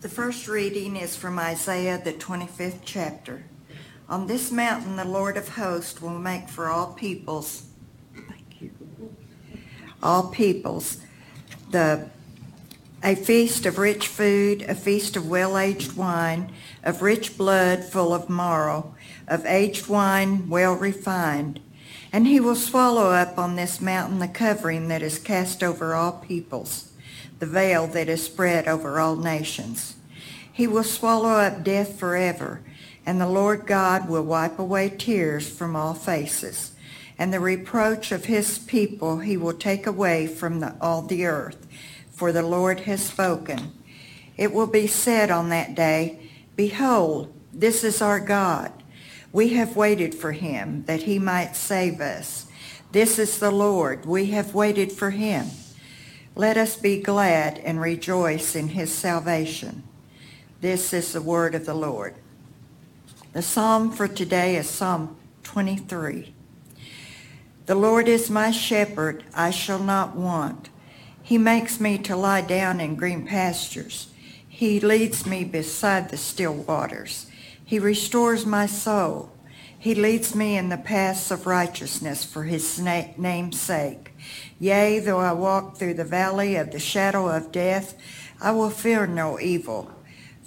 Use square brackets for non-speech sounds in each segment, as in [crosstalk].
The first reading is from Isaiah, the 25th chapter. On this mountain, the Lord of hosts will make for all peoples, thank you, all peoples, the a feast of rich food, a feast of well-aged wine, of rich blood full of marrow, of aged wine well refined. And he will swallow up on this mountain the covering that is cast over all peoples, the veil that is spread over all nations. He will swallow up death forever, and the Lord God will wipe away tears from all faces. And the reproach of his people he will take away from the, all the earth, for the Lord has spoken. It will be said on that day, Behold, this is our God. We have waited for him that he might save us. This is the Lord. We have waited for him. Let us be glad and rejoice in his salvation. This is the word of the Lord. The psalm for today is Psalm 23. The Lord is my shepherd, I shall not want. He makes me to lie down in green pastures. He leads me beside the still waters. He restores my soul. He leads me in the paths of righteousness for his name's sake. Yea, though I walk through the valley of the shadow of death, I will fear no evil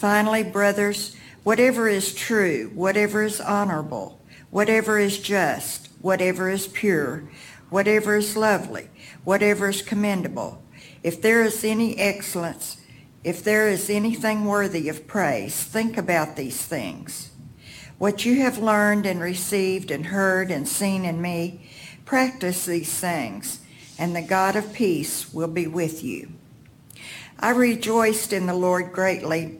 Finally, brothers, whatever is true, whatever is honorable, whatever is just, whatever is pure, whatever is lovely, whatever is commendable, if there is any excellence, if there is anything worthy of praise, think about these things. What you have learned and received and heard and seen in me, practice these things, and the God of peace will be with you. I rejoiced in the Lord greatly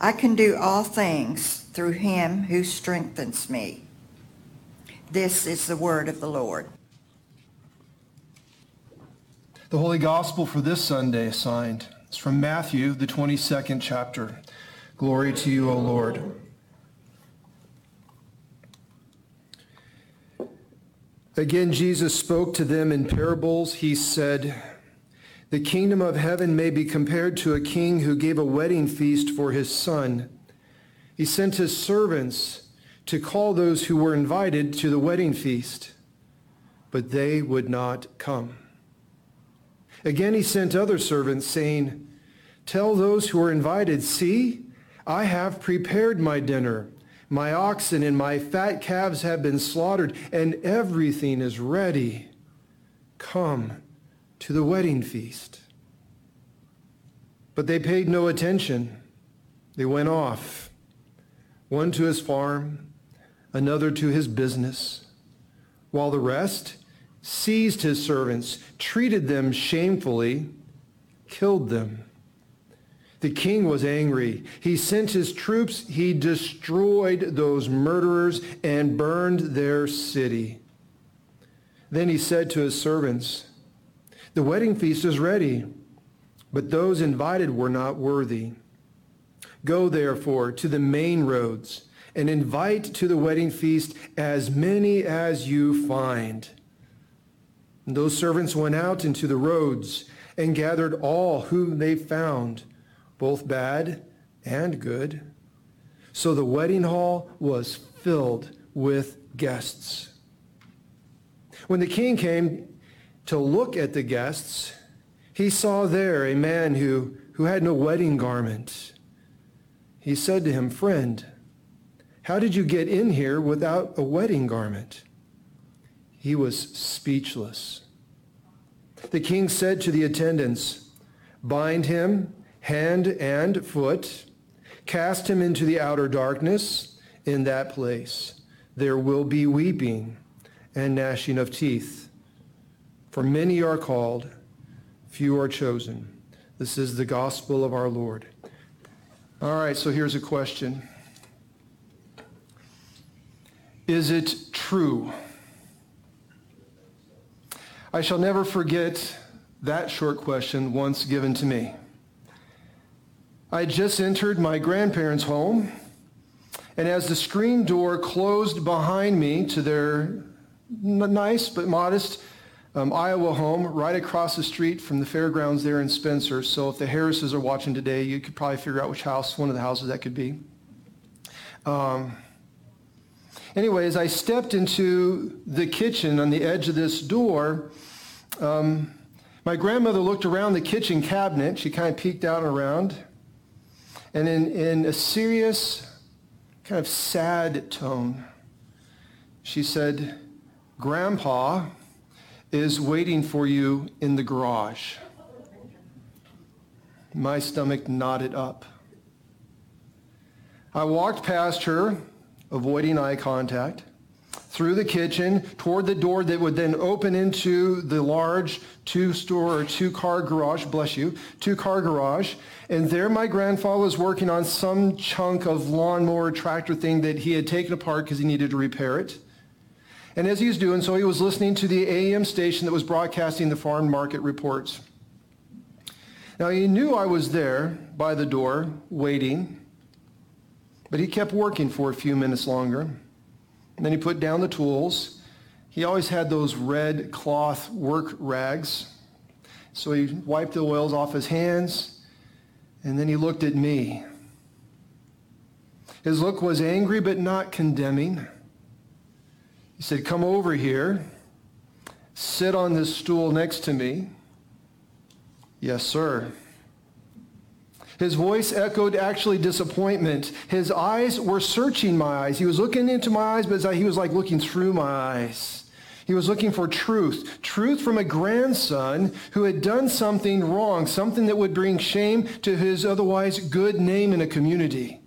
I can do all things through him who strengthens me. This is the word of the Lord. The Holy Gospel for this Sunday is from Matthew, the 22nd chapter. Glory to you, O Lord. Again, Jesus spoke to them in parables. He said, the kingdom of heaven may be compared to a king who gave a wedding feast for his son. He sent his servants to call those who were invited to the wedding feast, but they would not come. Again, he sent other servants, saying, Tell those who are invited, see, I have prepared my dinner. My oxen and my fat calves have been slaughtered, and everything is ready. Come to the wedding feast. But they paid no attention. They went off, one to his farm, another to his business, while the rest seized his servants, treated them shamefully, killed them. The king was angry. He sent his troops. He destroyed those murderers and burned their city. Then he said to his servants, the wedding feast is ready, but those invited were not worthy. Go therefore to the main roads and invite to the wedding feast as many as you find. And those servants went out into the roads and gathered all whom they found, both bad and good. So the wedding hall was filled with guests. When the king came to look at the guests, he saw there a man who, who had no wedding garment. He said to him, Friend, how did you get in here without a wedding garment? He was speechless. The king said to the attendants, Bind him hand and foot, cast him into the outer darkness. In that place there will be weeping and gnashing of teeth. For many are called, few are chosen. This is the gospel of our Lord. All right, so here's a question. Is it true? I shall never forget that short question once given to me. I just entered my grandparents' home, and as the screen door closed behind me to their nice but modest um, Iowa home right across the street from the fairgrounds there in Spencer. So if the Harrises are watching today, you could probably figure out which house, one of the houses that could be. Um, anyways, I stepped into the kitchen on the edge of this door. Um, my grandmother looked around the kitchen cabinet. She kind of peeked out and around. And in, in a serious, kind of sad tone, she said, Grandpa is waiting for you in the garage. My stomach knotted up. I walked past her, avoiding eye contact, through the kitchen toward the door that would then open into the large two-store or two-car garage, bless you, two-car garage. And there my grandfather was working on some chunk of lawnmower tractor thing that he had taken apart because he needed to repair it. And as he was doing so, he was listening to the AM station that was broadcasting the farm market reports. Now, he knew I was there by the door, waiting, but he kept working for a few minutes longer. And then he put down the tools. He always had those red cloth work rags. So he wiped the oils off his hands, and then he looked at me. His look was angry but not condemning. He said, Come over here. Sit on this stool next to me. Yes, sir. His voice echoed actually disappointment. His eyes were searching my eyes. He was looking into my eyes, but he was like looking through my eyes. He was looking for truth. Truth from a grandson who had done something wrong, something that would bring shame to his otherwise good name in a community.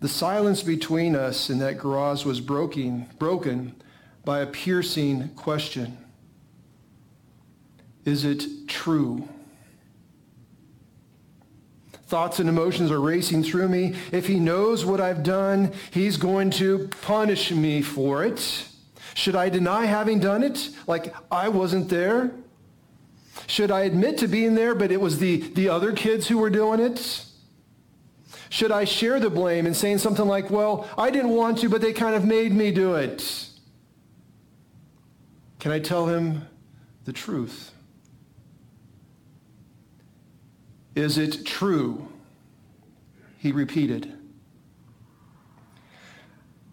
The silence between us in that garage was broken, broken by a piercing question. Is it true? Thoughts and emotions are racing through me. If he knows what I've done, he's going to punish me for it. Should I deny having done it? Like I wasn't there? Should I admit to being there, but it was the, the other kids who were doing it? Should I share the blame and saying something like, well, I didn't want to, but they kind of made me do it? Can I tell him the truth? Is it true? He repeated.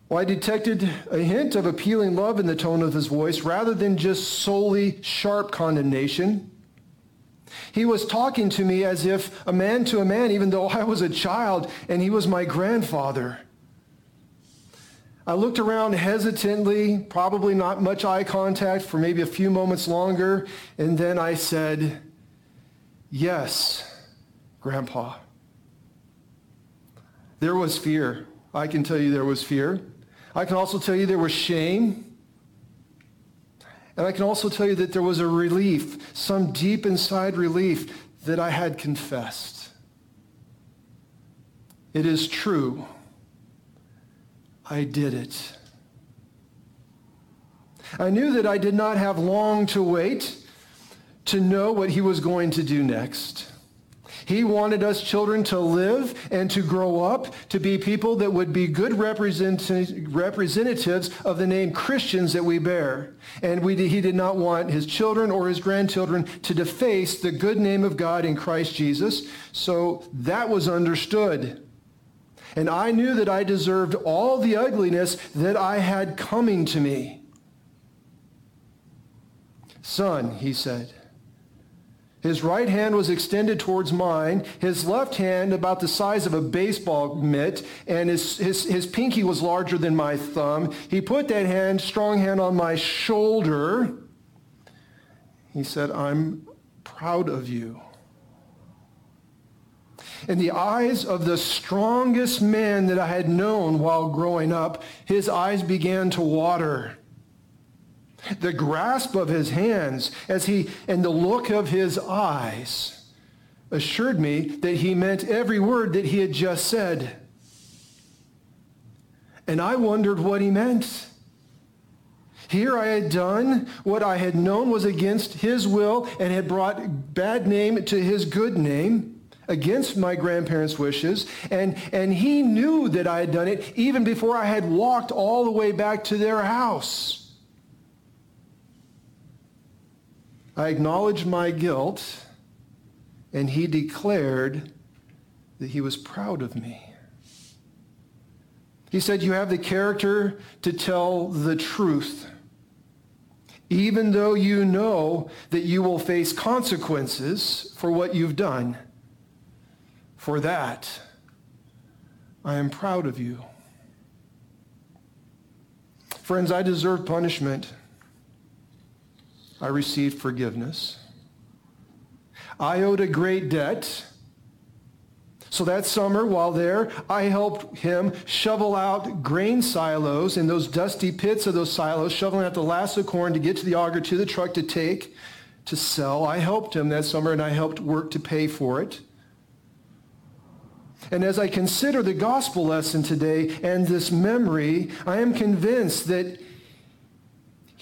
Well, I detected a hint of appealing love in the tone of his voice rather than just solely sharp condemnation. He was talking to me as if a man to a man, even though [laughs] I was a child and he was my grandfather. I looked around hesitantly, probably not much eye contact for maybe a few moments longer, and then I said, Yes, Grandpa. There was fear. I can tell you there was fear. I can also tell you there was shame. And I can also tell you that there was a relief, some deep inside relief that I had confessed. It is true. I did it. I knew that I did not have long to wait to know what he was going to do next. He wanted us children to live and to grow up, to be people that would be good represent- representatives of the name Christians that we bear. And we, he did not want his children or his grandchildren to deface the good name of God in Christ Jesus. So that was understood. And I knew that I deserved all the ugliness that I had coming to me. Son, he said, his right hand was extended towards mine, his left hand about the size of a baseball mitt, and his, his, his pinky was larger than my thumb. He put that hand, strong hand, on my shoulder. He said, I'm proud of you. In the eyes of the strongest man that I had known while growing up, his eyes began to water. The grasp of his hands as he and the look of his eyes assured me that he meant every word that he had just said. And I wondered what he meant. Here I had done what I had known was against his will and had brought bad name to his good name against my grandparents' wishes. And, and he knew that I had done it even before I had walked all the way back to their house. I acknowledged my guilt, and he declared that he was proud of me. He said, You have the character to tell the truth, even though you know that you will face consequences for what you've done. For that, I am proud of you. Friends, I deserve punishment. I received forgiveness. I owed a great debt. So that summer, while there, I helped him shovel out grain silos in those dusty pits of those silos, shoveling out the last of corn to get to the auger, to the truck to take, to sell. I helped him that summer, and I helped work to pay for it. And as I consider the gospel lesson today and this memory, I am convinced that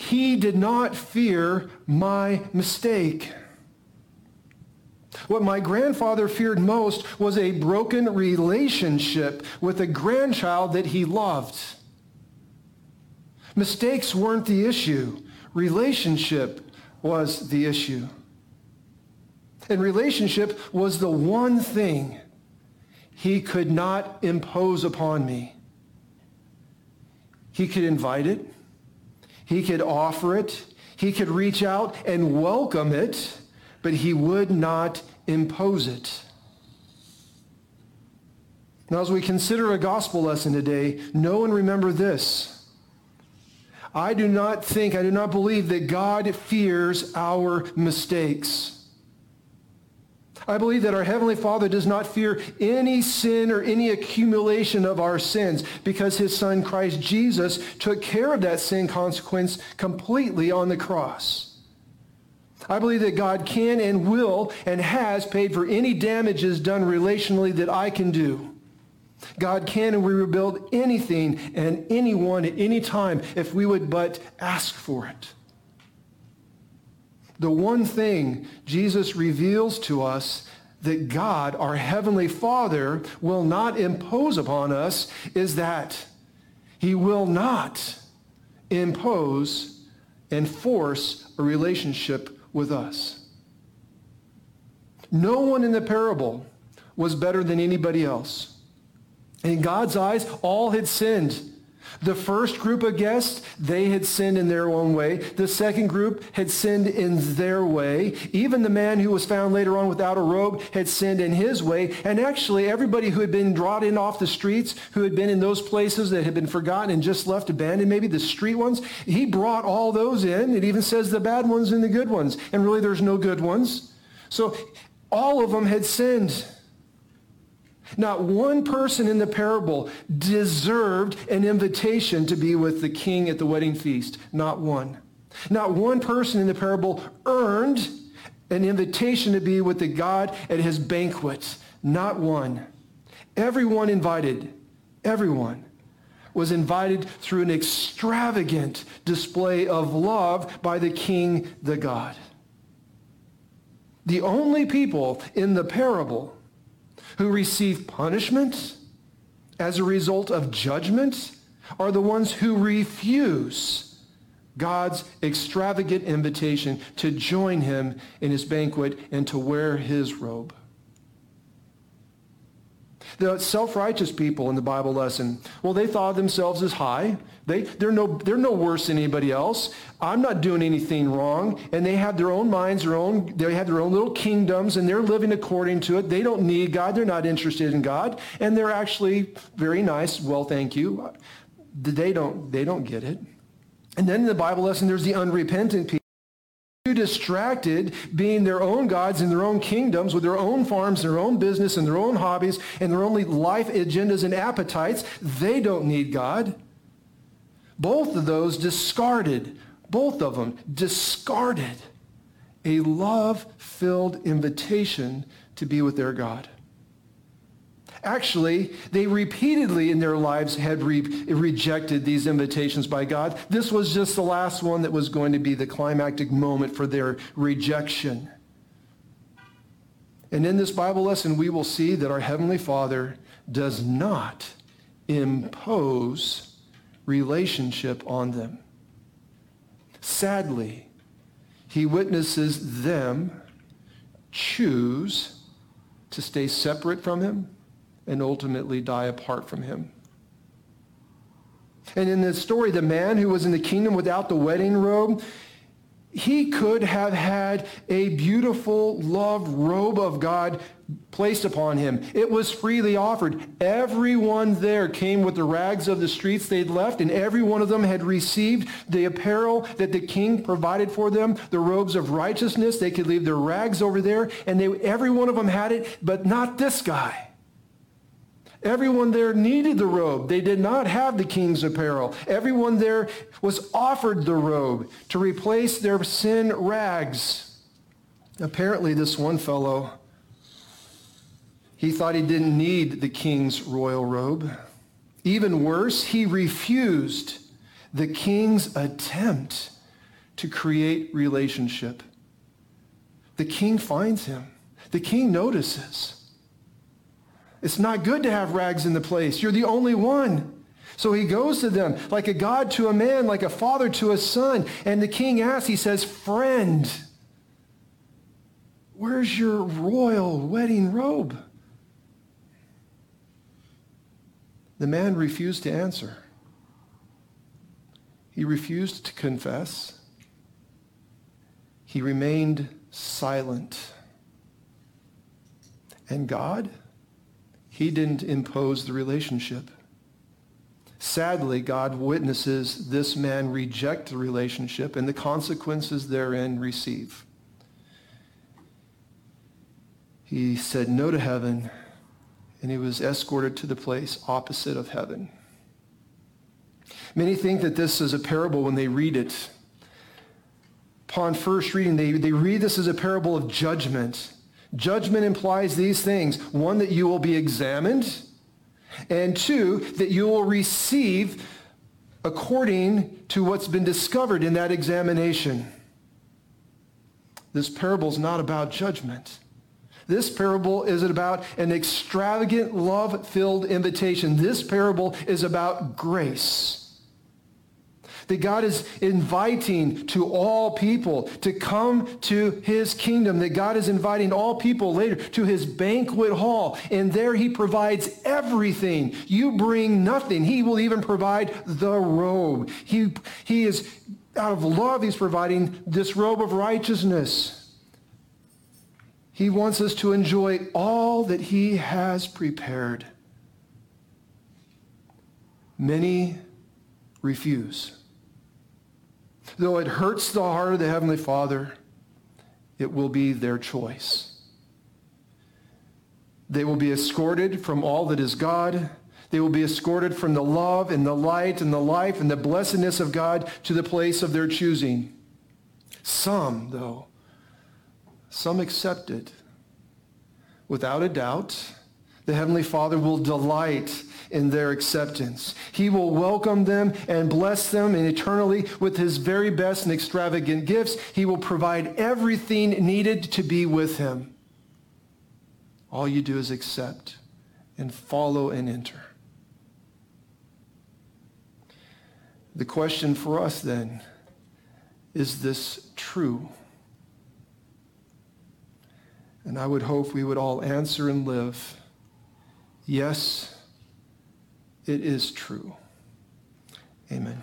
he did not fear my mistake. What my grandfather feared most was a broken relationship with a grandchild that he loved. Mistakes weren't the issue. Relationship was the issue. And relationship was the one thing he could not impose upon me. He could invite it. He could offer it. He could reach out and welcome it, but he would not impose it. Now, as we consider a gospel lesson today, know and remember this. I do not think, I do not believe that God fears our mistakes. I believe that our Heavenly Father does not fear any sin or any accumulation of our sins because his Son Christ Jesus took care of that sin consequence completely on the cross. I believe that God can and will and has paid for any damages done relationally that I can do. God can and will rebuild anything and anyone at any time if we would but ask for it. The one thing Jesus reveals to us that God, our Heavenly Father, will not impose upon us is that he will not impose and force a relationship with us. No one in the parable was better than anybody else. In God's eyes, all had sinned the first group of guests, they had sinned in their own way. The second group had sinned in their way. Even the man who was found later on without a robe had sinned in his way. And actually, everybody who had been brought in off the streets, who had been in those places that had been forgotten and just left abandoned, maybe the street ones, he brought all those in. It even says the bad ones and the good ones. And really, there's no good ones. So all of them had sinned. Not one person in the parable deserved an invitation to be with the king at the wedding feast. Not one. Not one person in the parable earned an invitation to be with the God at his banquet. Not one. Everyone invited, everyone was invited through an extravagant display of love by the king, the God. The only people in the parable who receive punishment as a result of judgment are the ones who refuse God's extravagant invitation to join him in his banquet and to wear his robe. The self-righteous people in the Bible lesson, well, they thought of themselves as high. They, they're, no, they're no worse than anybody else. I'm not doing anything wrong. And they have their own minds, their own, they have their own little kingdoms, and they're living according to it. They don't need God. They're not interested in God. And they're actually very nice. Well, thank you. They don't, they don't get it. And then in the Bible lesson, there's the unrepentant people too distracted being their own gods in their own kingdoms with their own farms, their own business, and their own hobbies, and their only life agendas and appetites. They don't need God. Both of those discarded, both of them discarded a love-filled invitation to be with their God. Actually, they repeatedly in their lives had re- rejected these invitations by God. This was just the last one that was going to be the climactic moment for their rejection. And in this Bible lesson, we will see that our Heavenly Father does not impose relationship on them. Sadly, he witnesses them choose to stay separate from him and ultimately die apart from him. And in the story, the man who was in the kingdom without the wedding robe, he could have had a beautiful, love robe of God placed upon him. It was freely offered. Everyone there came with the rags of the streets they'd left, and every one of them had received the apparel that the king provided for them, the robes of righteousness. They could leave their rags over there, and they, every one of them had it, but not this guy. Everyone there needed the robe. They did not have the king's apparel. Everyone there was offered the robe to replace their sin rags. Apparently, this one fellow, he thought he didn't need the king's royal robe. Even worse, he refused the king's attempt to create relationship. The king finds him. The king notices. It's not good to have rags in the place. You're the only one. So he goes to them like a God to a man, like a father to a son. And the king asks, he says, friend, where's your royal wedding robe? The man refused to answer. He refused to confess. He remained silent. And God? He didn't impose the relationship. Sadly, God witnesses this man reject the relationship and the consequences therein receive. He said no to heaven, and he was escorted to the place opposite of heaven. Many think that this is a parable when they read it. Upon first reading, they, they read this as a parable of judgment. Judgment implies these things. One, that you will be examined. And two, that you will receive according to what's been discovered in that examination. This parable is not about judgment. This parable is about an extravagant, love-filled invitation. This parable is about grace that God is inviting to all people to come to his kingdom, that God is inviting all people later to his banquet hall. And there he provides everything. You bring nothing. He will even provide the robe. He, he is, out of love, he's providing this robe of righteousness. He wants us to enjoy all that he has prepared. Many refuse. Though it hurts the heart of the Heavenly Father, it will be their choice. They will be escorted from all that is God. They will be escorted from the love and the light and the life and the blessedness of God to the place of their choosing. Some, though, some accept it. Without a doubt, the Heavenly Father will delight in their acceptance. He will welcome them and bless them eternally with his very best and extravagant gifts. He will provide everything needed to be with him. All you do is accept and follow and enter. The question for us then, is this true? And I would hope we would all answer and live, yes, it is true. Amen.